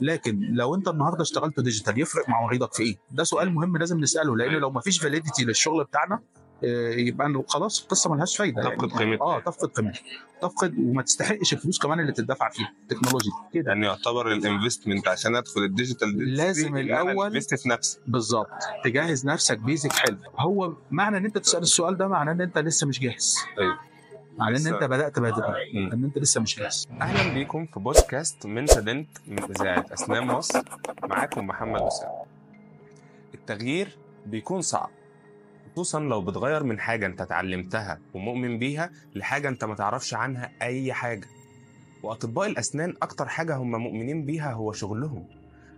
لكن لو انت النهارده اشتغلت digital يفرق مع مريضك في إيه؟ ده سؤال مهم لازم نسأله لأن لو ما فيش validity للشغل بتاعنا آه، يبقى خلاص القصة ملهاش فايدة تفقد يعني قيمتها. آه تفقد قيمتها. تفقد وما تستحقش الفلوس كمان اللي تدفع فيها. التكنولوجي كده. يعني يعتبر ال investment عشان ادخل ال digital لازم الأول- invest في نفسي بالظبط. تجهز نفسك basic حلو. هو معنى إن أنت تسأل السؤال ده معناه إن أنت لسه مش جاهز. أيوه معناه إن أنت بدأت بدري مم. إن أنت لسه مش جاهز أهلا بيكم في بودكاست MentaDent من إذاعة أسنان مصر. معاكم محمد اسامه التغيير بيكون صعب خصوصا لو بتغير من حاجة أنت اتعلمتها ومؤمن بيها لحاجة أنت ما تعرفش عنها أي حاجة. وأطباء الأسنان أكتر حاجة هم مؤمنين بيها هو شغلهم.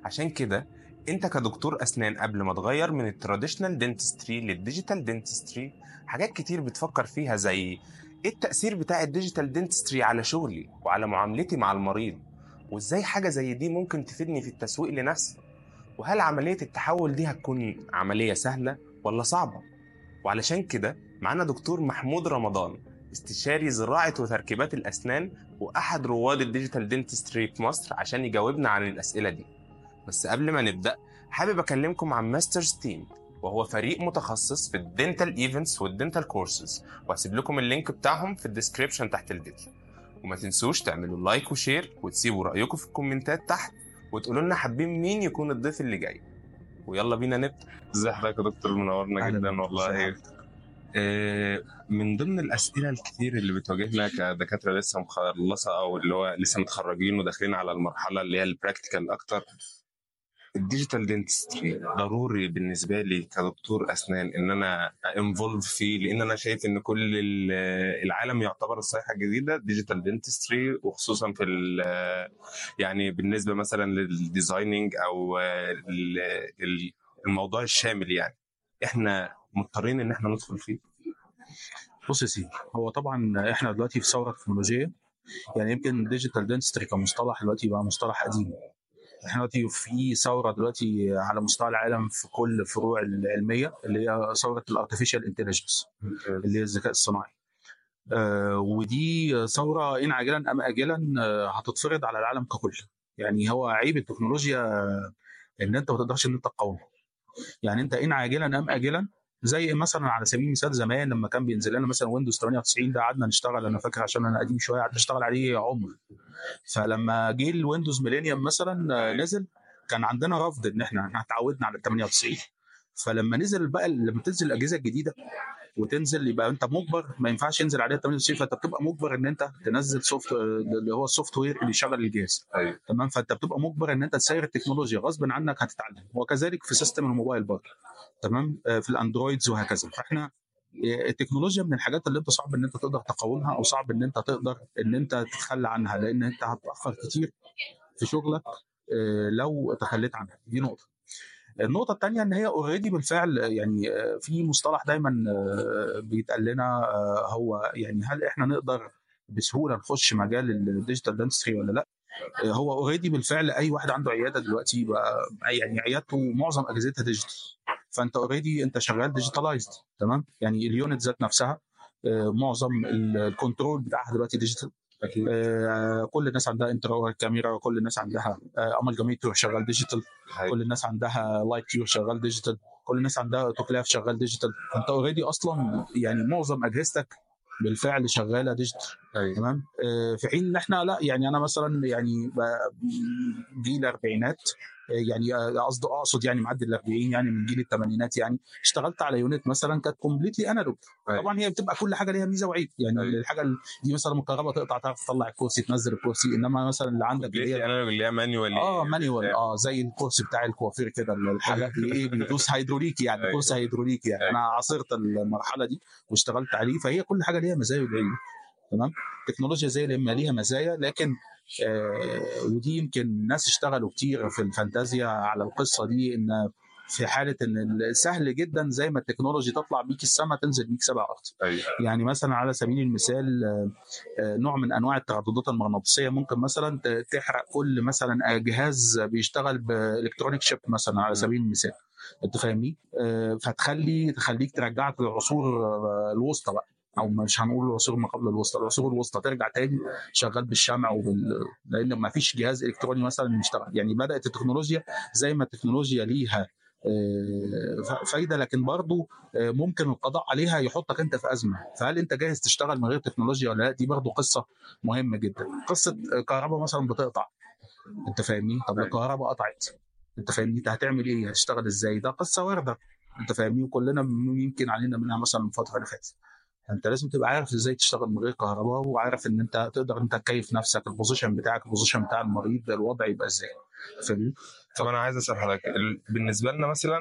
عشان كده أنت كدكتور أسنان قبل ما تغير من ال traditional dentistry لل digital dentistry حاجات كتير بتفكر فيها زي إيه التأثير بتاع ال digital dentistry على شغلي وعلى معاملتي مع المريض؟ وإزاي حاجة زي دي ممكن تفيدني في التسويق لنفسي؟ وهل عملية التحول دي هتكون عملية سهلة ولا صعبة؟ وعلشان كده معانا دكتور محمود رمضان استشاري زراعة وتركيبات الأسنان وأحد رواد ال digital dentistry في مصر عشان يجاوبنا عن الأسئلة دي. بس قبل ما نبدأ حابب أكلمكم عن Masters Team. وهو فريق متخصص في ال dental events وال dental courses. وهسيب لكم ال link بتاعهم في ال description تحت الفيديو. وما تنسوش تعملوا like و share وتسيبوا رأيكم في الكومنتات تحت وتقولوا لنا حابين مين يكون الضيف اللي جاي. ويلا بينا نبدأ. ازي حضرتك يا دكتور منورنا جدا. والله. آه، من ضمن الأسئلة الكتير اللي بتواجهنا كدكاترة لسه مخلصة أو اللي هو لسه متخرجين وداخلين على المرحلة اللي هي ال practical أكتر ال digital dentistry ضروري بالنسبة لي كدكتور أسنان إن أنا involve فيه لأن أنا شايف إن كل ال- العالم يعتبر الصيحة الجديدة digital dentistry وخصوصا في يعني بالنسبة مثلا لل designing أو ال- ال- الموضوع الشامل يعني. إحنا مضطرين إن إحنا ندخل فيه. بص يا سيدي هو طبعا إحنا دلوقتي في ثورة تكنولوجية يعني يمكن digital dentistry كمصطلح دلوقتي بقى مصطلح قديم. إحنا دلوقتي في ثورة دلوقتي على مستوى العالم في كل الفروع العلمية اللي هي ثورة ال artificial intelligence اللي هي الذكاء الصناعي. آه ودي ثورة إن عاجلا أم اجلا آه هتتفرض على العالم ككل. يعني هو عيب التكنولوجيا إن أنت ما تقدرش إن أنت تقاومها. يعني أنت إن عاجلا أم اجلا زي مثلا على سبيل المثال زمان لما كان بينزل لنا مثلا Windows 98 ده قعدنا نشتغل أنا فاكر عشان أنا قديم شوية قعدت أشتغل عليه عمر. فلما جه ال Windows Millennium مثلا آه، نزل كان عندنا رفض إن إحنا إحنا اتعودنا على ال 98 فلما نزل بقى لما تنزل الأجهزة الجديدة وتنزل يبقى انت مجبر ما ينفعش ينزل عليها 98 فانت بتبقى مجبر ان انت تنزل soft اللي هو ال software اللي يشغل الجهاز. أيوه. تمام؟ فانت بتبقى مجبر ان انت تساير التكنولوجيا. غصب عنك هتتعلم. وكذلك في system الموبايل برضه. تمام؟ آه، في ال Androids وهكذا. فاحنا آه، التكنولوجيا من الحاجات اللي انت صعب ان انت تقدر تقاومها أو صعب ان انت تقدر ان انت تتخلى عنها لأن انت هتتاخر كتير في شغلك آه، لو تخليت عنها. دي نقطة. النقطة الثانية إن هي already بالفعل يعني آه، في مصطلح دايما آه، بيتقال لنا آه، هو يعني هل إحنا نقدر بسهولة نخش مجال ال digital dentistry ولا لأ؟ هو already بالفعل أي واحد عنده عيادة دلوقتي بقى يعني عيادته معظم أجهزتها digital فأنت already أنت شغال digitalized تمام؟ يعني ال unit ذات نفسها معظم ال- ال control بتاعها دلوقتي digital أكيد. آه، كل الناس عندها intra camera كل الناس عندها amalgamator شغال digital كل الناس عندها light cure شغال digital كل الناس عندها اوتوكلاف شغال digital انت already أصلا يعني معظم أجهزتك بالفعل شغالة digital تمام؟ آه، في حين إن إحنا لا يعني أنا مثلا يعني جيل الاربعينات آه، يعني آه، قصد أقصد يعني معدي ال 40 يعني من جيل الثمانينات يعني اشتغلت على unit مثلا كانت completely analog أيوة. طبعا هي بتبقى كل حاجة ليها ميزة وعيب يعني أيوة. الحاجة ال- دي مثلا الكهرباء تقطع تعرف تطلع الكرسي تنزل الكرسي إنما مثلا اللي عندك اللي هي أنا اللي هي manual آه manual آه زي الكرسي بتاع الكوافير كده الحاجات اللي إيه بيدوس هيدروليكي يعني أيوة. كرسي هيدروليكي يعني أنا عاصرت المرحلة دي واشتغلت عليه فهي كل حاجة ليها مزايا وعيوب تمام التكنولوجيا زي اللي ما ليها مزايا لكن ودي يمكن ناس اشتغلوا كتير في الفانتازيا على القصة دي إن في حالة إن سهل جدا زي ما ال technology تطلع بيك السما تنزل بيك سبع أرض. أيوه. يعني مثلا على سبيل المثال آه، آه، نوع من أنواع الترددات المغناطيسية. ممكن مثلا تحرق كل مثلا جهاز بيشتغل ب electronic chip مثلا على سبيل المثال. أنت فاهمني؟ آه، فتخلي تخليك ترجعك للعصور آه، الوسطى بقى. أو مش هنقول العصور ما قبل الوسطى العصور الوسطى ترجع تاني شغال بالشمع وبال لأن ما فيش جهاز إلكتروني مثلا يشتغل يعني بدأت التكنولوجيا زي ما التكنولوجيا ليها آه، فايدة لكن برضو آه، ممكن القضاء عليها يحطك أنت في أزمة. فهل أنت جاهز تشتغل من غير تكنولوجيا ولا لأ؟ دي برضو قصة مهمة جدا. قصة كهرباء مثلا بتقطع. أنت فاهمني؟ طب أيوة. الكهرباء قطعت. أنت فاهمني؟ أنت هتعمل إيه؟ هتشتغل إزاي؟ ده قصة واردة. أنت فاهمني؟ وكلنا يمكن علينا منها مثلا من الفترة اللي فاتت. انت لازم تبقى عارف إزاي تشتغل من غير كهرباء وعارف ان انت تقدر انت تكيف نفسك ال position بتاعك ال position بتاع المريض الوضع يبقى إزاي. فاهمني؟ طب أنا عايز اسأل حضرتك ال- بالنسبة لنا مثلا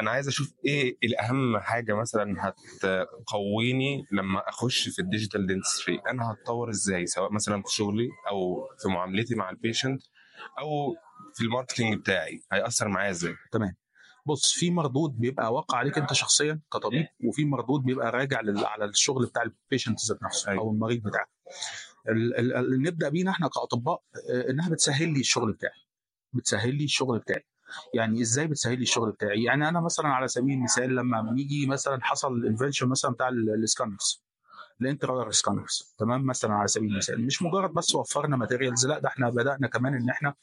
أنا عايز أشوف إيه الاهم حاجة مثلا هتقويني لما اخش في ال digital dentistry أنا هتطور إزاي؟ سواء مثلا في شغلي أو في معاملتي مع ال patient أو في ال marketing بتاعي هيأثر معايا إزاي؟ بص في مردود بيبقى واقع عليك انت شخصيا كطبيب وفي مردود بيبقى راجع لل- على الشغل بتاع ال patient ذات نفسه أيوة. أو المريض بتاعك. ال- ال- اللي نبدأ بينا إحنا كأطباء آه، إنها بتسهل لي الشغل بتاعي. بتسهل لي الشغل بتاعي. يعني إزاي بتسهل لي الشغل بتاعي؟ يعني أنا مثلا على سبيل المثال لما بنيجي مثلا حصل ال invention مثلا بتاع ال scanners ال intra scanners تمام؟ مثلا على سبيل المثال. مش مجرد بس وفرنا materials لا ده إحنا بدأنا كمان إن إحنا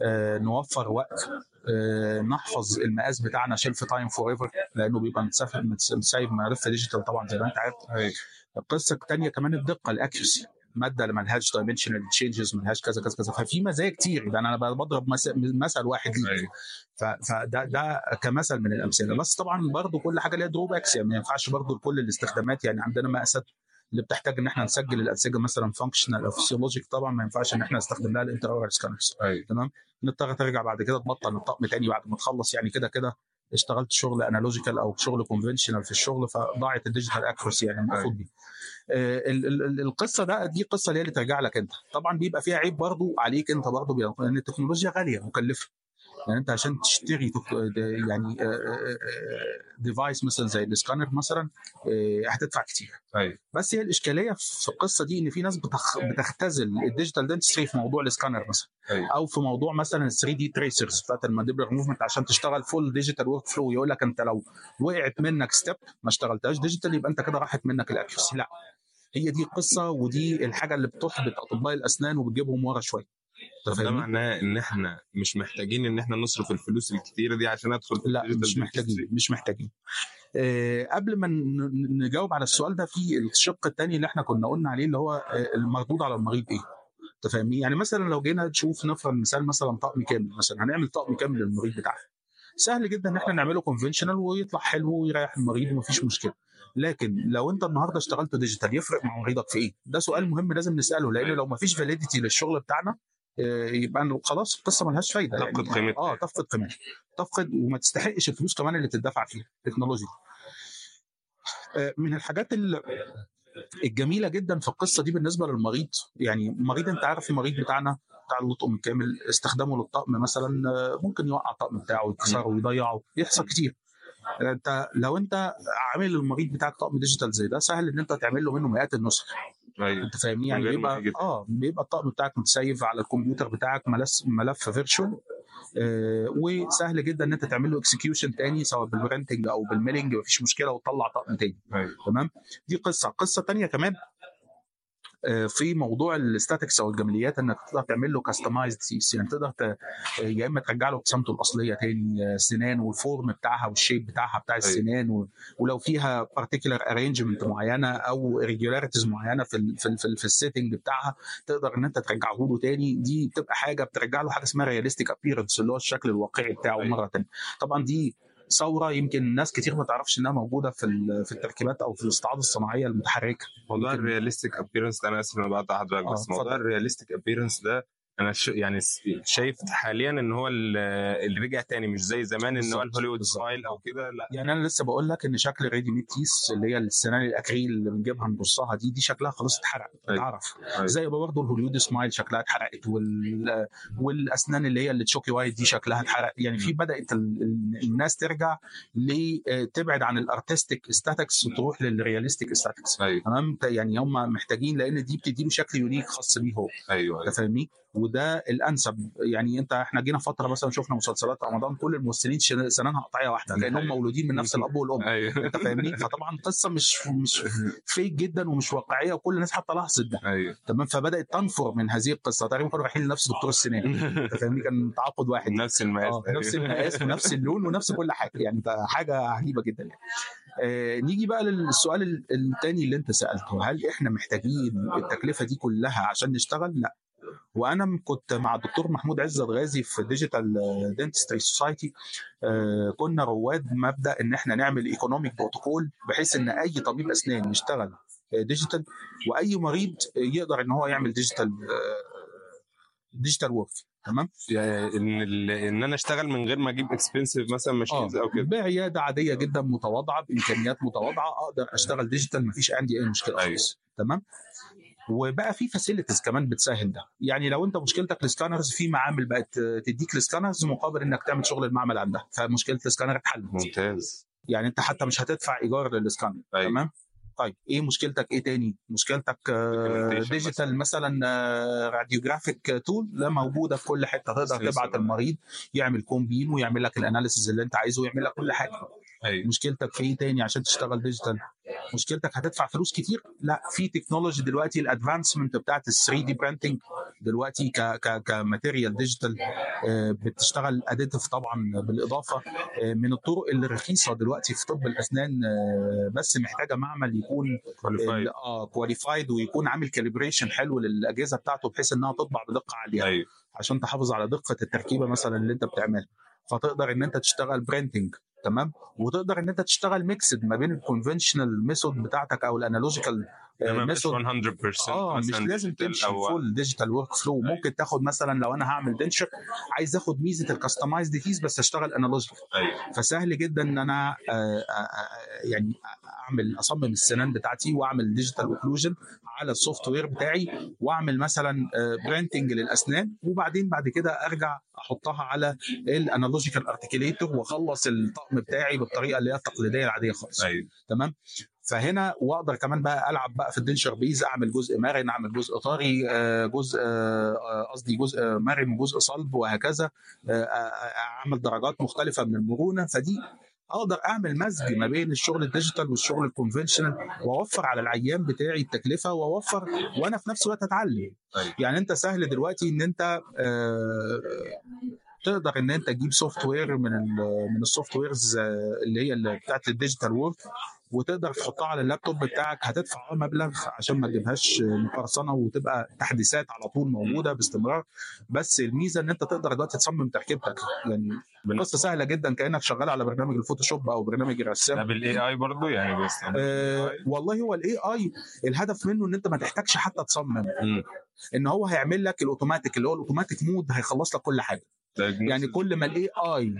آه، نوفر وقت آه، نحفظ المقاس بتاعنا shelf time forever لأنه بيبقى متسايب ملف digital طبعا زي ما أنت عارف. القصة الثانية كمان الدقة ال accuracy مادة اللي ملهاش dimensional changes ملهاش كذا كذا كذا. ففي مزايا كتير. ده أنا بضرب مثل, واحد ليك. فده ده كمثل من الأمثلة. بس طبعا برضو كل حاجة ليها drawbacks يعني ما ينفعش برضو لكل الاستخدامات. يعني عندنا مقاسات اللي بتحتاج إن إحنا نسجل الانسجه مثلا functional أو physiologic طبعا ما ينفعش إن إحنا نستخدم لها ال intraoral scanners أيوة. تمام؟ نضطر ترجع بعد كده تبطل الطقم تاني بعد ما تخلص يعني كده كده اشتغلت شغل analogical أو شغل conventional في الشغل فضاعت ال digital accuracy يعني المفروض دي. آه، ال- ال- ال- القصة ده دي قصة اللي هي اللي ترجع لك أنت. طبعا بيبقى فيها عيب برضو عليك أنت برضو لأن التكنولوجيا غالية مكلفة. يعني انت عشان تشتري يعني device مثلا زي السكانر مثلا آه، هتدفع كتير. أيوة. بس هي الإشكالية في القصة دي إن في ناس بتخ... بتختزل ال digital dentistry في موضوع السكانر مثلا. أيوة. أو في موضوع مثلا 3D tracers بتاعت ال mandibular movement عشان تشتغل full digital workflow يقول لك أنت لو وقعت منك step ما اشتغلتهاش digital يبقى أنت كده راحت منك ال accuracy. لا. هي دي القصة ودي الحاجة اللي بتحبط أطباء الأسنان وبتجيبهم ورا شوية. طب ده؟ معناه إن إحنا مش محتاجين إن إحنا نصرف الفلوس الكتيرة دي عشان أدخل في لا مش محتاجين. مش محتاجين آه، قبل ما نجاوب على السؤال ده في الشق الثاني اللي إحنا كنا قلنا عليه اللي هو آه، المردود على المريض إيه أنت فاهمني يعني مثلا لو جينا نشوف نفرض مثال مثلا طقم كامل مثلا هنعمل طقم كامل للمريض بتاعنا سهل جدا إن إحنا نعمله conventional ويطلع حلو ويريح المريض ومفيش مشكلة لكن لو أنت النهارده اشتغلت digital يفرق مع مريضك في إيه؟ ده سؤال مهم لازم نسأله لأن لو مفيش validity للشغل بتاعنا يبقى إنه خلاص القصة ملهاش فايدة. تفقد قيمتها. آه تفقد قيمتها. تفقد وما تستحقش الفلوس كمان اللي تدفع فيها تكنولوجيا آه، من الحاجات ال- الجميلة جدا في القصة دي بالنسبة للمريض. يعني المريض أنت عارف المريض بتاعنا بتاع الطقم الكامل استخدامه للطقم مثلا آه، ممكن يوقع الطقم بتاعه ويكسره ويضيعه يحصل كتير. أنت لو أنت عامل المريض بتاعك طقم digital زي ده سهل إن أنت تعمل له منه مئات النسخ. أيوه. أنت فاهمني؟ يعني بيبقى آه بيبقى الطقم بتاعك متسيف على الكمبيوتر بتاعك ملف ملف virtual آه وسهل جدا إن أنت تعمل له execution تاني سواء بال printing أو بال milling مفيش مشكلة وتطلع طقم تاني. أيوه. تمام؟ دي قصة. قصة تانية كمان. في موضوع ال esthetics أو الجماليات إنك تقدر تعمل له customized teeth يعني تقدر ت... يا إما ترجع له ابتسامته الأصلية تاني آه، سنان وال form بتاعها وال shape بتاعها بتاع السنان و... ولو فيها particular arrangement معينة أو irregularities معينة في ال... في ال... في, ال... في ال setting بتاعها تقدر إن أنت ترجعه له تاني. دي بتبقى حاجة بترجع له حاجة اسمها realistic appearance اللي هو الشكل الواقعي بتاعه أيوة. مرة تانية. طبعا دي ثورة يمكن ناس كتير ما تعرفش إنها موجودة في ال- في التركيبات أو في الاستعاضه الصناعية المتحركة موضوع ال realistic appearance ده أنا آسف إن أنا بقطع حضرتك آه، بس موضوع. ال realistic appearance ده أنا ش... يعني شايف حاليا إن هو ال- اللي رجع تاني مش زي زمان إن هو ال Hollywood. smile أو كده لا. يعني أنا لسه بقول لك إن شكل ال ready made teeth اللي هي السنان الأكريل اللي بنجيبها نبصها دي دي شكلها خلاص اتحرق أيوة. اتعرف. أيوة. زي برضه ال Hollywood smile شكلها اتحرقت وال... والأسنان اللي هي اللي chalky white دي شكلها اتحرق. يعني في بدأت ال... ال- الناس ترجع ل تبعد عن ال artistic esthetics وتروح لل realistic esthetics تمام؟ يعني هم محتاجين لأن دي بتدي له شكل يونيك خاص بيه هو. أيوه فاهمني. وده الأنسب. يعني أنت إحنا جينا فترة مثلا شفنا مسلسلات رمضان كل الممثلين سنانها قطعية واحدة لانهم مولودين من نفس الأب والأم. أيوه. أنت فاهمني؟ فطبعا قصة مش مش فيك جدا ومش واقعية وكل الناس حتى لاحظت ده. أيوه. تمام؟ فبدأت تنفر من هذه القصة. تقريبا كانوا رايحين لنفس دكتور السنان. أنت فاهمني؟ كان تعاقد واحد. نفس المقاس. آه نفس المقاس ونفس اللون ونفس كل حاجة. يعني ده حاجة عجيبة جدا. يعني. آه نيجي بقى للسؤال الثاني اللي أنت سألته. هل إحنا محتاجين التكلفة دي كلها عشان نشتغل؟ لأ. وأنا كنت مع الدكتور محمود عزت غازي في Digital Dentistry Society كنا رواد مبدأ إن إحنا نعمل economic protocol بحيث إن أي طبيب أسنان يشتغل digital وأي مريض يقدر إن هو يعمل digital digital work تمام؟ يعني إن إن أنا أشتغل من غير ما أجيب expensive مثلا machines أو كده. بعيادة عادية جدا متواضعة بإمكانيات متواضعة أقدر أشتغل digital مفيش عندي أي مشكلة أيوة. خالص. تمام؟ وبقى في facilities كمان بتسهل ده. يعني لو انت مشكلتك ال scanners في معامل بقت تديك ال scanners مقابل انك تعمل شغل المعمل عندها. فمشكلة السكانر اتحلت. ممتاز. يعني انت حتى مش هتدفع إيجار للسكانر أيوة. تمام؟ طيب إيه مشكلتك؟ إيه تاني؟ مشكلتك digital مثلا. radiographic tool لا موجودة في كل حتة. تقدر. تبعت المريض يعمل cone beam ويعمل لك ال analysis اللي انت عايزه ويعمل لك كل حاجة. أيوه. مشكلتك في إيه تاني عشان تشتغل digital مشكلتك هتدفع فلوس كتير؟ لا في technology دلوقتي ال advancement بتاعت ال 3 D printing دلوقتي ك ك ك material digital بتشتغل additive طبعا بالإضافة آه، من الطرق اللي رخيصة دلوقتي في طب الأسنان آه، بس محتاجة معمل يكون qualified آه qualified ويكون عامل calibration حلو للأجهزة بتاعته بحيث إنها تطبع بدقة عالية أيوه. عشان تحافظ على دقة التركيبة مثلا اللي أنت بتعملها. فتقدر إن أنت تشتغل printing تمام؟ وتقدر إن أنت تشتغل mixed ما بين ال conventional method بتاعتك أو ال analogical انما مش method 100% آه مش لازم تمشي full digital workflow ممكن تاخد مثلا لو أنا هعمل denture عايز آخد ميزة ال customized teeth بس أشتغل analogical أيوه. فسهل جدا إن أنا آه، آه، آه، يعني أعمل أصمم السنان بتاعتي وأعمل digital occlusion على ال software بتاعي وأعمل مثلا printing للأسنان وبعدين بعد كده أرجع أحطها على ال analogical articulator وأخلص الطقم بتاعي بالطريقة اللي هي التقليدية العادية خالص. أيوه. تمام؟ فهنا واقدر كمان بقى ألعب بقى في ال denture base أعمل جزء مرن اعمل جزء طري آه، جزء آه، قصدي جزء مرن وجزء صلب وهكذا آه، أعمل درجات مختلفة من المرونة فدي أقدر أعمل مزج ما بين الشغل ال digital والشغل ال conventional وأوفر على العيان بتاعي التكلفة وأوفر وأنا في نفس الوقت أتعلم أيوة. يعني أنت سهل دلوقتي إن أنت تقدر إن أنت تجيب software من ال- من ال softwares آه، اللي هي اللي بتاعت ال digital work وتقدر تحطها على اللابتوب بتاعك هتدفع أه مبلغ عشان ما تجيبهاش مقرصنة وتبقى تحديثات على طول موجودة باستمرار. بس الميزة إن أنت تقدر دلوقتي تصمم تركيبتك. يعني قصة سهلة جدا كأنك شغال على برنامج الفوتوشوب أو برنامج ده الرسام بال AI برضه يعني بس. آه والله هو ال AI الهدف منه إن أنت ما تحتاجش حتى تصمم. مم. إن هو هيعمل لك الاوتوماتيك اللي هو ال automatic mode هيخلص لك كل حاجة. يعني كل ما ال AI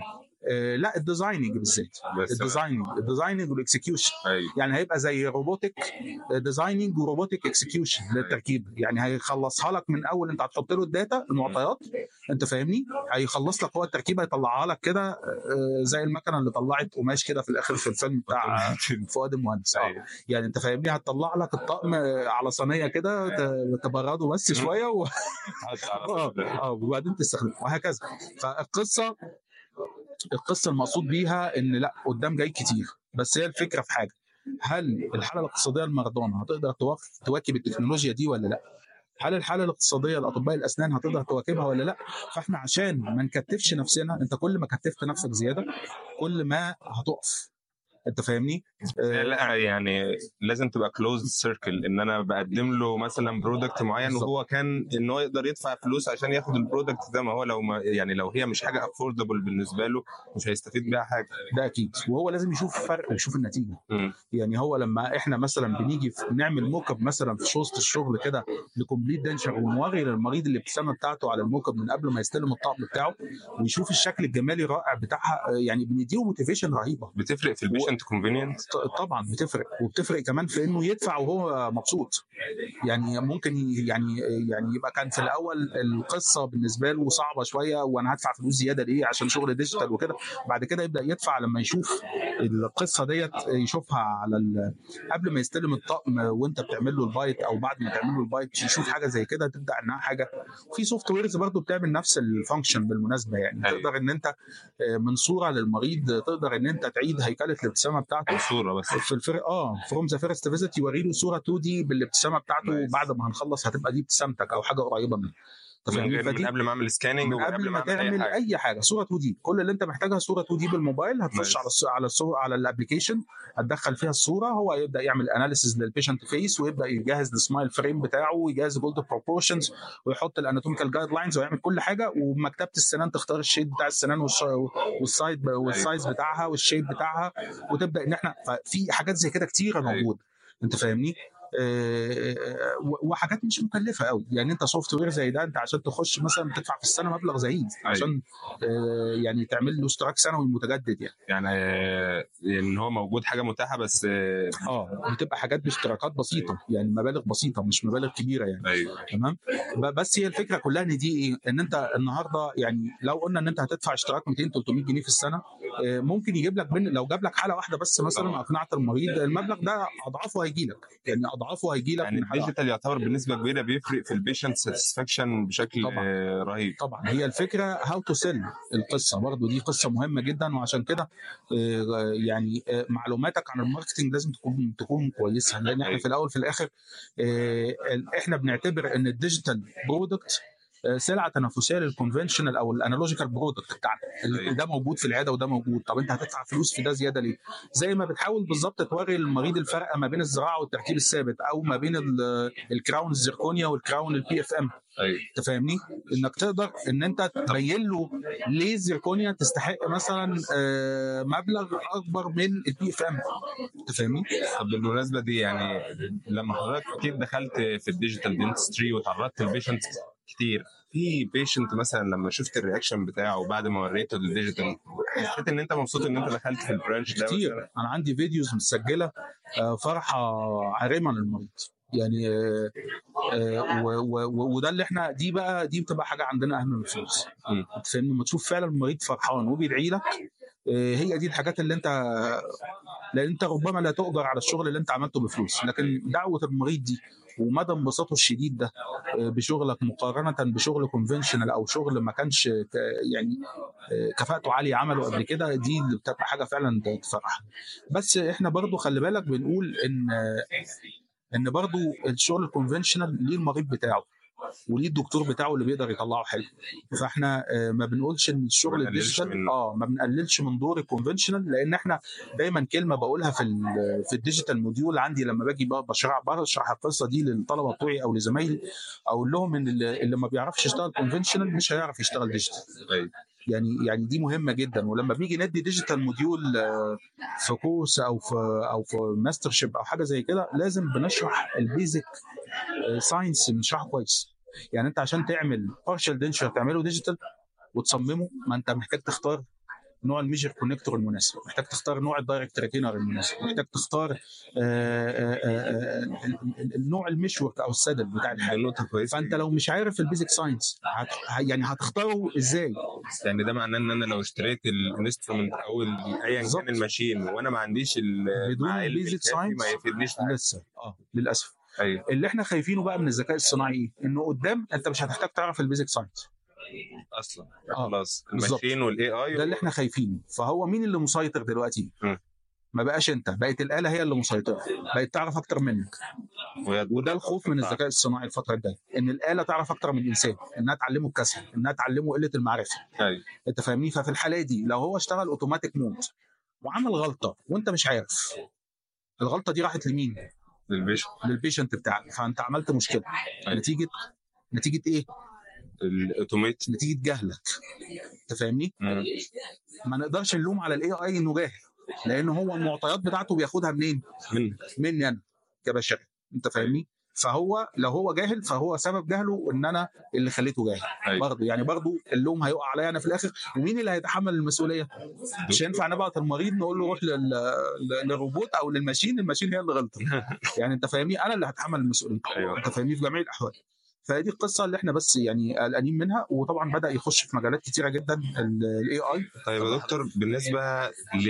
لا ال designing بالذات. ال designing ال designing وال execution يعني هيبقى زي robotic designing و robotic execution للتركيب. يعني هيخلصها لك من أول أنت هتحط له ال data المعطيات أنت فاهمني؟ هيخلص لك هو التركيبه يطلعها لك كده آه، زي المكنة اللي طلعت قماش كده في الآخر في الفيلم بتاع فؤاد المهندس. آه. أيوة. يعني أنت فاهمني؟ هتطلع لك الطقم آه، على صينية كده ت- تبرده بس شوية و... آه وبعدين تستخدمه وهكذا. فالقصة القصة المقصود بيها إن لأ قدام جاي كتير بس هي الفكرة في حاجة هل الحالة الاقتصادية لمرضانا هتقدر تواك- تواكب التكنولوجيا دي ولا لأ؟ هل الحالة الاقتصادية لأطباء الأسنان هتقدر تواكبها ولا لأ؟ فإحنا عشان ما نكتفش نفسنا أنت كل ما كتفت نفسك زيادة كل ما هتقف انت فاهمني؟ آه، لا يعني لازم تبقى closed circle إن أنا بقدم له مثلا product معين. وهو كان إن هو يقدر يدفع فلوس عشان ياخد ال product ده ما هو لو ما يعني لو هي مش حاجة affordable بالنسبة له مش هيستفيد بيها حاجة ده أكيد وهو لازم يشوف فرق ويشوف النتيجة مم. يعني هو لما إحنا مثلا بنيجي نعمل mock-up مثلا في وسط الشغل كده ل complete denture ونوري للمريض الابتسامه بتاعته على ال mock-up من قبل ما يستلم الطقم بتاعه ويشوف الشكل الجمالي الرائع بتاعها آه، يعني بنديله motivation رهيبة بتفرق في ال patient convenience ط- طبعا بتفرق. وبتفرق كمان في إنه يدفع وهو مبسوط. يعني ممكن يعني يعني يبقى كان في الأول القصة بالنسبة له صعبة شوية وأنا هدفع فلوس زيادة ليه؟ عشان شغل digital وكده. بعد كده يبدأ يدفع لما يشوف القصة ديت يشوفها على ال... قبل ما يستلم الطقم وأنت بتعمل له ال bite أو بعد ما تعمل له ال bite يشوف حاجة زي كده تبدأ إنها حاجة. في softwares برضه بتعمل نفس ال function بالمناسبة يعني. أيوة. تقدر إن أنت آه، من صورة للمريض تقدر إن أنت تعيد هيكلة الابتسامه بتاعته. صوره بس. في الفرق آه from the first visit يوري له صورة 2D بالابتسامة بتاعته. بعد ما هنخلص هتبقى دي ابتسامتك أو حاجة قريبة منها. من؟ غير من قبل ما أعمل scanning من قبل ما تعمل حاجة أي حاجة صورة 2D كل اللي أنت محتاجها صورة 2D بالموبايل هتخش. على الص- على الصور على ال application هتدخل فيها الصورة هو يبدأ يعمل analysis لل patient face ويبدأ يجهز ال smile frame بتاعه ويجهز gold proportions ويحط ال anatomical guide lines ويعمل كل حاجة ومكتبة السنان تختار ال shade بتاع السنان وال side وال size بتاعها وال shape بتاعها وتبدأ إن إحنا ففي حاجات زي كده كتيرة أيوة. موجودة أنت فاهمني؟ آه، و- وحاجات مش مكلفة قوي. يعني انت software زي ده انت عشان تخش مثلا بتدفع في السنة مبلغ زهيد أيوة. عشان آه، يعني تعمل له اشتراك سنوي متجدد يعني. يعني آه، إن هو موجود حاجة متاحة بس آه، آه بتبقى حاجات باشتراكات بسيطة يعني مبالغ بسيطة مش مبالغ كبيرة يعني. أيوه. تمام؟ بس هي الفكرة كلها إن دي إيه؟ إن أنت النهارده يعني لو قلنا إن أنت هتدفع اشتراك 200 300 جنيه في السنة آه، ممكن يجيب لك من لو جاب لك حالة واحدة بس مثلا أقنعت المريض المبلغ ده أضعافه هيجي لك يعني اضعافه هيجي لك يعني. الديجيتال يعتبر بنسبة كبيرة بيفرق في ال patient satisfaction بشكل طبعاً. آه، رهيب طبعا هي الفكرة how to sell القصة برضو دي قصة مهمة جدا وعشان كده آه، يعني آه، معلوماتك عن ال marketing لازم تكون تكون كويسة لأن إحنا. في الأول في الآخر آه، إحنا بنعتبر إن ال digital product سلعة تنافسية لل conventional أو ال analogical product بتاعنا. ده موجود في العيادة وده موجود. طب أنت هتدفع فلوس في ده زيادة ليه؟ زي ما بتحاول بالظبط توري المريض الفرق ما بين الزراعة والتركيب الثابت أو ما بين ال- ال crown ال zirconia وال crown ال PFM أيوه. أنت فاهمني؟ إنك تقدر إن أنت تبين له ليه الزركونيا تستحق مثلا آه، مبلغ أكبر من البي اف ام أنت فاهمني؟ طب بالمناسبة دي يعني لما حضرتك أكيد دخلت في ال digital dentistry وتعرضت ل patient كتير. في patient مثلا لما شفت ال reaction بتاعه بعد ما وريته ال digital حسيت إن أنت مبسوط إن أنت دخلت في ال branch ده كتير. مثلاً؟ أنا عندي videos مسجله آه، فرحه عارمه للمريض يعني آه، آه، وده اللي إحنا دي بقى دي بتبقى حاجة عندنا أهم من الفلوس. فاهمني؟ لما تشوف فعلا المريض فرحان وبيدعي لك آه، هي دي الحاجات اللي أنت لأن أنت ربما لا تؤجر على الشغل اللي أنت عملته بفلوس. لكن دعوة المريض دي ومدى انبساطه الشديد ده آه، بشغلك مقارنة بشغل conventional أو شغل ما كانش يعني آه، كفاءته عالية عمله قبل كده دي اللي بتبقى حاجة فعلا تفرح بس إحنا برضو خلي بالك بنقول إن إن برضو الشغل ال conventional ليه المريض بتاعه. وليه الدكتور بتاعه اللي بيقدر يطلعه حلو فاحنا آه، ما بنقولش إن الشغل ال digital. آه ما بنقللش من دور ال conventional لأن إحنا دايما كلمة بقولها في في ال digital module عندي لما باجي بشرح بشرح القصة دي للطلبة بتوعي أو لزمايلي أقول لهم إن اللي ما بيعرفش يشتغل conventional مش هيعرف يشتغل digital. يعني يعني دي مهمة جدا. ولما بنيجي ندي digital module آه، في course أو في أو في mastership أو حاجة زي كده لازم بنشرح ال basic science بنشرحه كويس. يعني أنت عشان تعمل partial denture تعمله digital وتصممه ما أنت محتاج تختار نوع ال major connector المناسب. محتاج تختار نوع ال direct retainer المناسب. محتاج تختار آه، آه، آه، ال- ال- النوع المشورك أو ال saddle بتاع الحاجة. فأنت لو مش عارف ال basic science يعني هتختاره إزاي؟ يعني ده معناه إن أنا لو اشتريت ال instrument أو ايا. كان ال machine وأنا ما عنديش بدون ال basic science ما يفيدنيش. لسه. آه للأسف. أيوه. اللي إحنا خايفينه بقى من الذكاء الصناعي إيه؟ إنه قدام أنت مش هتحتاج تعرف ال basic science أصلا آه، خلاص. ال machine وال AI ده اللي إحنا خايفينه فهو مين اللي مسيطر دلوقتي؟ م. ما بقاش أنت بقت الآلة هي اللي مسيطرة بقت تعرف أكتر منك وده الخوف من الذكاء الصناعي الفترة الجاية إن الآلة تعرف أكتر من الإنسان إنها تعلمه الكسل إنها تعلمه قلة المعرفة أيوه أنت فاهمني ففي الحالة دي لو هو اشتغل automatic mode وعمل غلطة وأنت مش عارف الغلطة دي راحت لمين؟ ال vision لل patient بتاعك فأنت عملت مشكلة أيوة. نتيجة نتيجة إيه؟ ال automate نتيجة جهلك أنت فاهمني؟ ما نقدرش نلوم على ال AI انه جاهل لأن هو المعطيات بتاعته بياخدها منين؟ من مني أنا كبشري أنت فاهمني؟ فهو لو هو جاهل فهو سبب جهله إن أنا اللي خليته جاهل أيوة. برضه يعني برضه اللوم هيقع عليا أنا في الآخر ومين اللي هيتحمل المسؤولية؟ مش هينفع نبعت المريض نقول له روح لل... للروبوت أو لل machine ال machine هي اللي غلطت يعني أنت فاهمني أنا اللي هتحمل المسؤولية أيوة. أنت فاهمني في جميع الأحوال فدي القصة اللي إحنا بس يعني قلقانين منها وطبعا بدأ يخش في مجالات كتيرة جدا الاي اي طيب يا دكتور بالنسبة ل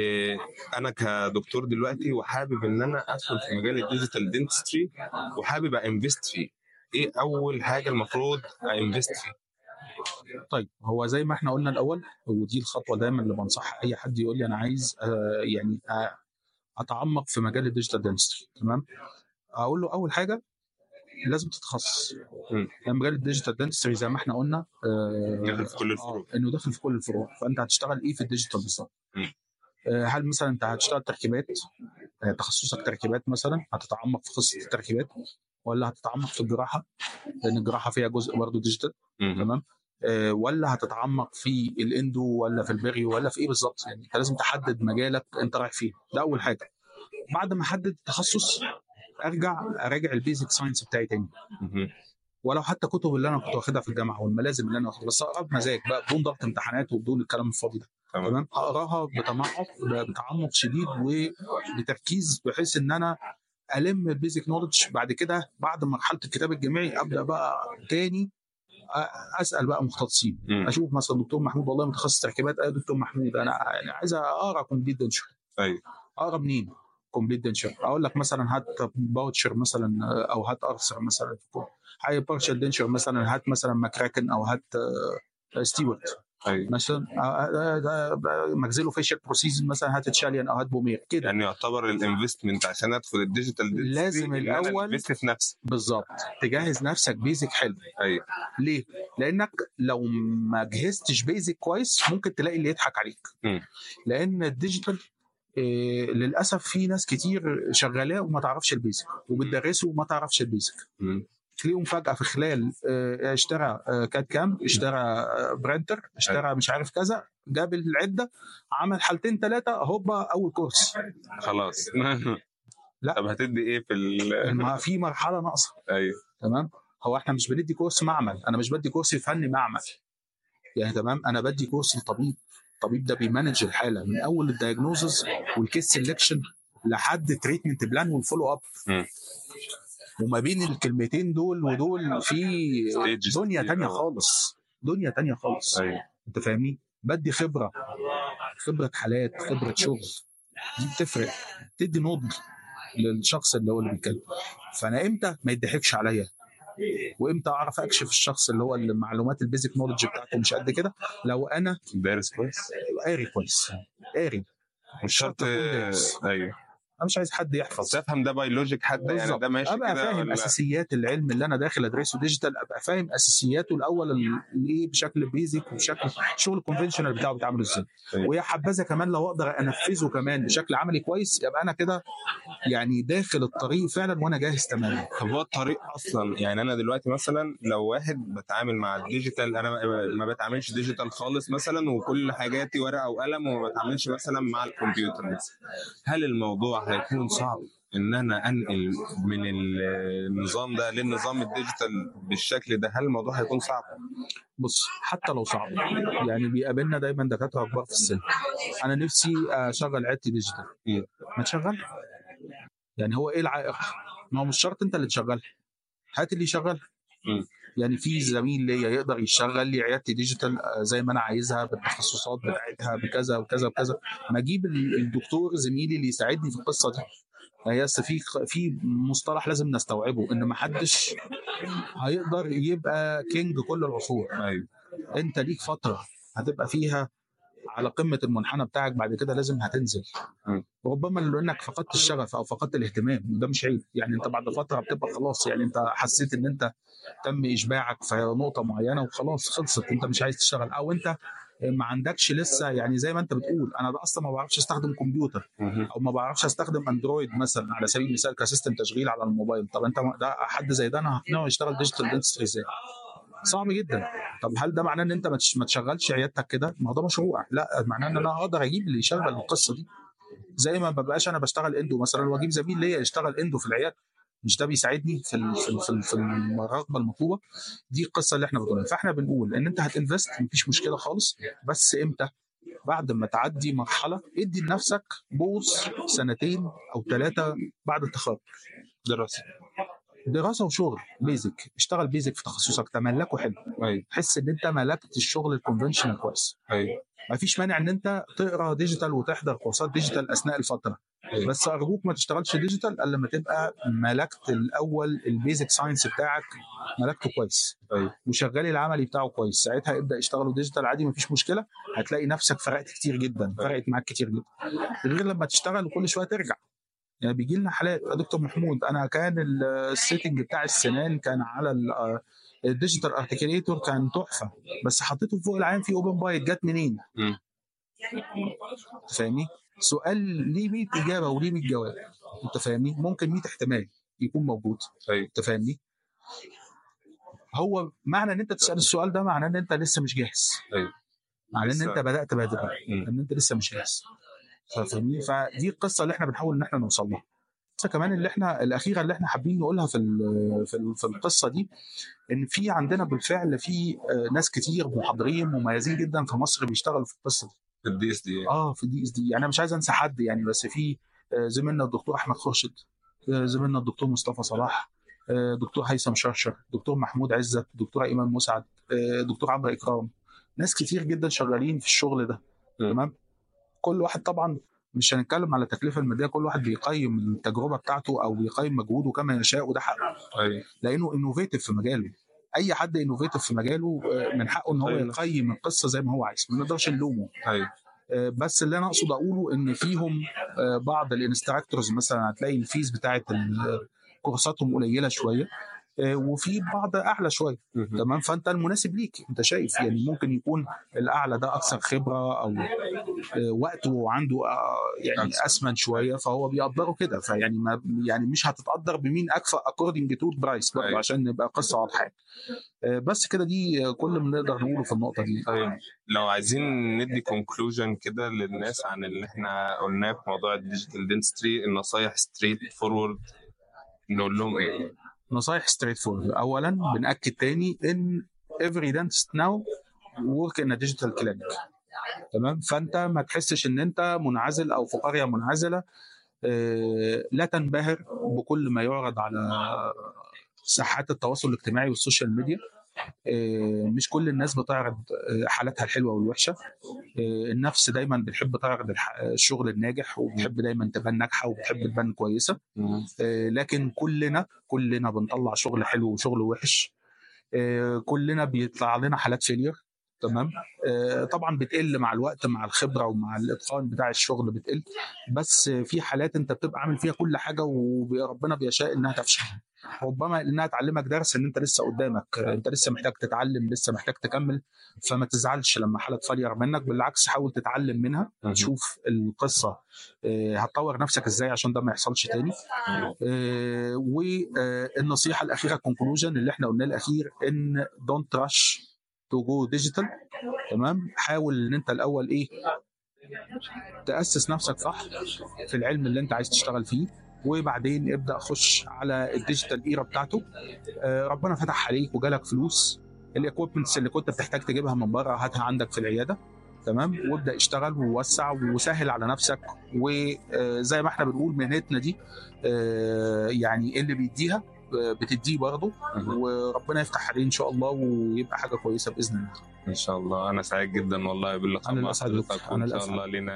أنا كدكتور دلوقتي وحابب إن أنا أدخل في مجال ال digital dentistry وحابب invest فيه. إيه أول حاجة المفروض invest فيه؟ طيب هو زي ما إحنا قلنا الأول ودي الخطوة دايما اللي بنصح أي حد يقول لي أنا عايز آه يعني آه أتعمق في مجال ال digital dentistry تمام؟ أقول له أول حاجة لازم تتخصص. يعني مجال ال digital dentistry زي ما إحنا قلنا آه داخل في كل الفروع. آه إنه داخل في كل الفروع. فأنت هتشتغل إيه في ال digital بالظبط. آه هل مثلا أنت هتشتغل تركيبات؟ تخصصك تركيبات مثلا؟ هتتعمق في قصة التركيبات؟ ولا هتتعمق في الجراحة؟ لأن الجراحة فيها جزء برضه digital. تمام؟ ولا هتتعمق في ال endo ولا في ال perio ولا في إيه بالظبط؟ يعني أنت لازم تحدد مجالك أنت رايح فيه. ده أول حاجة. بعد ما احدد التخصص أرجع أراجع ال basic science بتاعي تاني. ولو حتى كتب اللي أنا كنت واخدها في الجامعة والملازم اللي أنا واخدها. بس أقرأ بمزاج بقى بدون ضغط امتحانات وبدون الكلام الفاضي ده. تمام. أقراها بتمعق بتعمق شديد وبتركيز بحيث إن أنا ألم ال basic knowledge بعد كده بعد مرحلة الكتاب الجامعي أبدأ بقى تاني أسأل بقى مختصين. مم. أشوف مثلا دكتور محمود والله متخصص تركيبات إيه دكتور محمود أنا يعني عايز اقرا complete denture أيوه. أقرأ منين؟ complete denture أقول لك مثلا هات Boucher مثلا أو هات ارثر مثلا هاي partial denture مثلا هات مثلا McCracken أو هات آه، Stewart. أيوه. مثلا maxillofacial prosthesis مثلا هات تشاليان أو هات Beumer. كده. يعني يعتبر ال investment عشان أدخل ال digital لازم الأول- invest في نفسي. بالظبط. تجهز نفسك basic حلو. أيوه. ليه؟ لأنك لو ما جهزتش basic كويس ممكن تلاقي اللي يضحك عليك. مم. لأن ال digital للأسف في ناس كتير شغالاه وما تعرفش ال basic وبتدرسه وما تعرفش ال basic. تلاقيهم فجأة في خلال آه، اشترى آه، CAD/CAM اشترى آه، printer اشترى مش عارف كذا جاب العدة عمل حالتين ثلاثة هوبا أول كورس. خلاص. لا. طب هتدي إيه في ال ما في مرحلة ناقصة. أيوه. تمام؟ هو إحنا مش بندي course معمل أنا مش بدي course فني معمل. يعني تمام؟ أنا بدي course لطبيب. الطبيب ده بي manage الحالة من أول ال diagnosis وال case selection لحد treatment plan وال follow up. وما بين الكلمتين دول ودول في دنيا. تانية خالص. دنيا تانية خالص. أيوه. أنت فاهمني؟ بدي خبرة. خبرة حالات خبرة شغل. دي بتفرق. تدي نضج للشخص اللي هو اللي بيتكلم. فأنا إمتى ما يضحكش عليا؟ وامتى اعرف اكشف الشخص اللي هو المعلومات ال basic knowledge بتاعته مش قد كده؟ لو أنا دارس كويس قاري كويس قاري مش شرط. أيوه. أنا مش عايز حد يحفظ. افهم ده by logic حتى يعني. ده ماشي أبقى فاهم ولا؟ أساسيات العلم اللي أنا داخل أدرسه digital أبقى فاهم أساسياته الأول ال- الايه بشكل basic وبشكل شغل ال conventional بتاعه بيتعمل إزاي. أيوة. ويا حبذا كمان لو أقدر أنفذه كمان بشكل عملي كويس يبقى أنا كده يعني داخل الطريق فعلا وأنا جاهز تماما. طب هو الطريق أصلا يعني أنا دلوقتي مثلا لو واحد بتعامل مع ال digital أنا ما- ما بتعاملش digital خالص مثلا وكل حاجاتي ورقة وقلم وما بتعاملش مثلا مع الكمبيوتر. هل الموضوع هيكون صعب إن أنا أنقل من النظام ده للنظام ال digital بالشكل ده هل الموضوع هيكون صعب؟ بص حتى لو صعب يعني بيقابلنا دايما دكاترة كبار في السن أنا نفسي أشغل عيادتي digital مم. ما تشغل يعني هو إيه العائق؟ ما هو مش شرط أنت اللي تشغلها هات اللي يشغلها مم. يعني في زميل ليا يقدر يشغل لي عيادتي digital آه، زي ما أنا عايزها بالتخصصات بتاعتها بكذا وكذا وكذا. ما أجيب ال- الدكتور زميلي اللي يساعدني في القصة دي. هي بس في في مصطلح لازم نستوعبه إن ما حدش هيقدر يبقى king كل العصور. أيوه. أنت ليك فترة هتبقى فيها على قمة المنحنى بتاعك بعد كده لازم هتنزل. م. ربما لانك فقدت الشغف أو فقدت الاهتمام وده مش عيب. يعني أنت بعد فترة بتبقى خلاص يعني أنت حسيت إن أنت تم إشباعك في نقطة معينة وخلاص خلصت أنت مش عايز تشتغل. أو أنت ما عندكش لسه يعني زي ما أنت بتقول أنا ده أصلا ما بعرفش أستخدم كمبيوتر. أو ما بعرفش أستخدم أندرويد مثلا على سبيل المثال ك system تشغيل على الموبايل. طب أنت ده حد زي ده أنا هقنعه يشتغل digital dentistry إزاي؟ صعب جدا. طب هل ده معناه إن أنت ما تش- ما تشغلش عيادتك كده؟ ما هو ده مشروع. لا معناه إن أنا أقدر أجيب اللي يشغل القصة دي. زي ما ببقاش أنا بشتغل إندو مثلا وأجيب زميل ليا يشتغل إندو في العيادة. مش ده بيساعدني في ال- في ال- في ال- في الرغبه المطلوبة؟ دي القصة اللي إحنا بنقولها. فإحنا بنقول إن أنت هتنفست مفيش مشكلة خالص. بس إمتى؟ بعد ما تعدي مرحلة ادي لنفسك بوز سنتين أو ثلاثة بعد التخرج. دراسه دراسة وشغل basic اشتغل basic في تخصصك تملكه حلو. أيوه تحس إن أنت ملكت الشغل ال conventional كويس. أيوه مفيش مانع إن أنت تقرأ digital وتحضر كورسات digital أثناء الفترة. أيوة. بس أرجوك ما تشتغلش digital إلا لما تبقى ملكت الأول ال basic science بتاعك ملكته كويس. أيوه وشغال العملي بتاعه كويس. ساعتها ابدأ اشتغلوا digital عادي مفيش مشكلة. هتلاقي نفسك فرقت كتير جدا فرقت معاك كتير جدا. غير لما تشتغل وكل شوية ترجع. يعني بيجي لنا حالات. يا دكتور محمود أنا كان ال- setting بتاع السنان كان على ال- آه، ال digital articulator كان تحفة. بس حطيته فوق العيان في open bite جت منين؟ أنت فاهمني؟ سؤال ليه 100 إجابة وليه 100 جواب؟ أنت فاهمني؟ ممكن 100 احتمال يكون موجود. أيوه. أنت فاهمني؟ هو معنى إن أنت تسأل السؤال ده معناه إن أنت لسه مش جاهز. أيوه. معناه إن أنت بدأت بدري. إن أنت لسه مش جاهز. فاهمني؟ فدي القصة اللي إحنا بنحاول إن إحنا نوصل لها. كمان اللي إحنا الأخيرة اللي إحنا حابين نقولها في في في القصة دي إن في عندنا بالفعل في آه، ناس كتير محاضرين مميزين جدا في مصر بيشتغلوا في القصة دي. ال DSD آه في ال DSD يعني أنا مش عايز أنسى حد يعني بس في آه، زميلنا الدكتور أحمد خورشيد آه، زميلنا الدكتور مصطفى صلاح دكتور هيثم شرشر دكتور محمود عزت دكتور ايمن مسعد دكتور عمرو إكرام. ناس كتير جدا شغالين في الشغل ده. تمام؟ كل واحد طبعا مش هنتكلم على التكلفة المادية كل واحد بيقيم التجربة بتاعته أو بيقيم مجهوده كما يشاء وده حقه. أيوه. لأنه innovative في مجاله. أي حد innovative في مجاله آه، من حقه إن هو أيوة. يقيم القصة زي ما هو عايز ما نقدرش نلومه. أيوه. آه، بس اللي أنا أقصد أقوله إن فيهم آه، بعض ال instructors مثلا هتلاقي ال fees بتاعت كورساتهم قليلة شوية. وفي بعض أعلى شوية. تمام فأنت المناسب ليك أنت شايف يعني ممكن يكون الأعلى ده أكثر خبرة أو آه، وقته عنده آه، يعني. أسمن شوية فهو بيقدره كده فيعني ما يعني مش هتتقدر بمين أكفأ according to price برضه أيوة. عشان نبقى قصة واضحة آه، بس كده دي آه، كل ما نقدر نقوله في النقطة دي طيب لو عايزين ندي conclusion كده للناس عن اللي إحنا قلناه في موضوع ال digital dentistry النصايح straightforward نقول لهم إيه؟ نصايح straightforward اولا بنأكد تاني إن dentist now work in a digital clinic. تمام؟ فأنت ما تحسش إن أنت منعزل أو في قرية منعزلة. آه، لا تنبهر بكل ما يعرض على ساحات التواصل الاجتماعي وال social media. مش كل الناس بتعرض آه، حالاتها الحلوة والوحشة. آه، النفس دايما بتحب تعرض الشغل الناجح وبتحب دايما تبان ناجحة وبتحب تبان كويسة. آه، لكن كلنا كلنا بنطلع شغل حلو وشغل وحش. آه، كلنا بيطلع لنا حالات فيلير تمام؟ آه، طبعا بتقل مع الوقت مع الخبرة ومع الإتقان بتاع الشغل بتقل. بس في حالات أنت بتبقى عامل فيها كل حاجة وربنا بيشاء إنها تفشل. ربما انها تعلمك درس إن أنت لسه قدامك. آه، أنت لسه محتاج تتعلم لسه محتاج تكمل. فما تزعلش لما حاله ت failure منك بالعكس حاول تتعلم منها. تشوف القصة آه، هتطور نفسك إزاي عشان ده ما يحصلش تاني. والنصيحه الأخيرة ال conclusion اللي إحنا قلناه الأخير إن don't rush to go digital تمام؟ حاول إن أنت الأول إيه تأسس نفسك صح في العلم اللي أنت عايز تشتغل فيه. وبعدين ابدأ خش على ال digital era بتاعته. آه، ربنا فتح عليك وجالك فلوس. الاكويبمنتس اللي كنت بتحتاج تجيبها من بره هاتها عندك في العيادة. تمام؟ وابدأ اشتغل ووسع وسهل على نفسك. وزي ما إحنا بنقول مهنتنا دي آه، يعني اللي بيديها؟ آه، بتديه برضه. وربنا يفتح عليه إن شاء الله ويبقى حاجة كويسة بإذن الله. إن شاء الله. أنا سعيد جدا والله باللقاء مع حضرتك. وإن شاء. الله لنا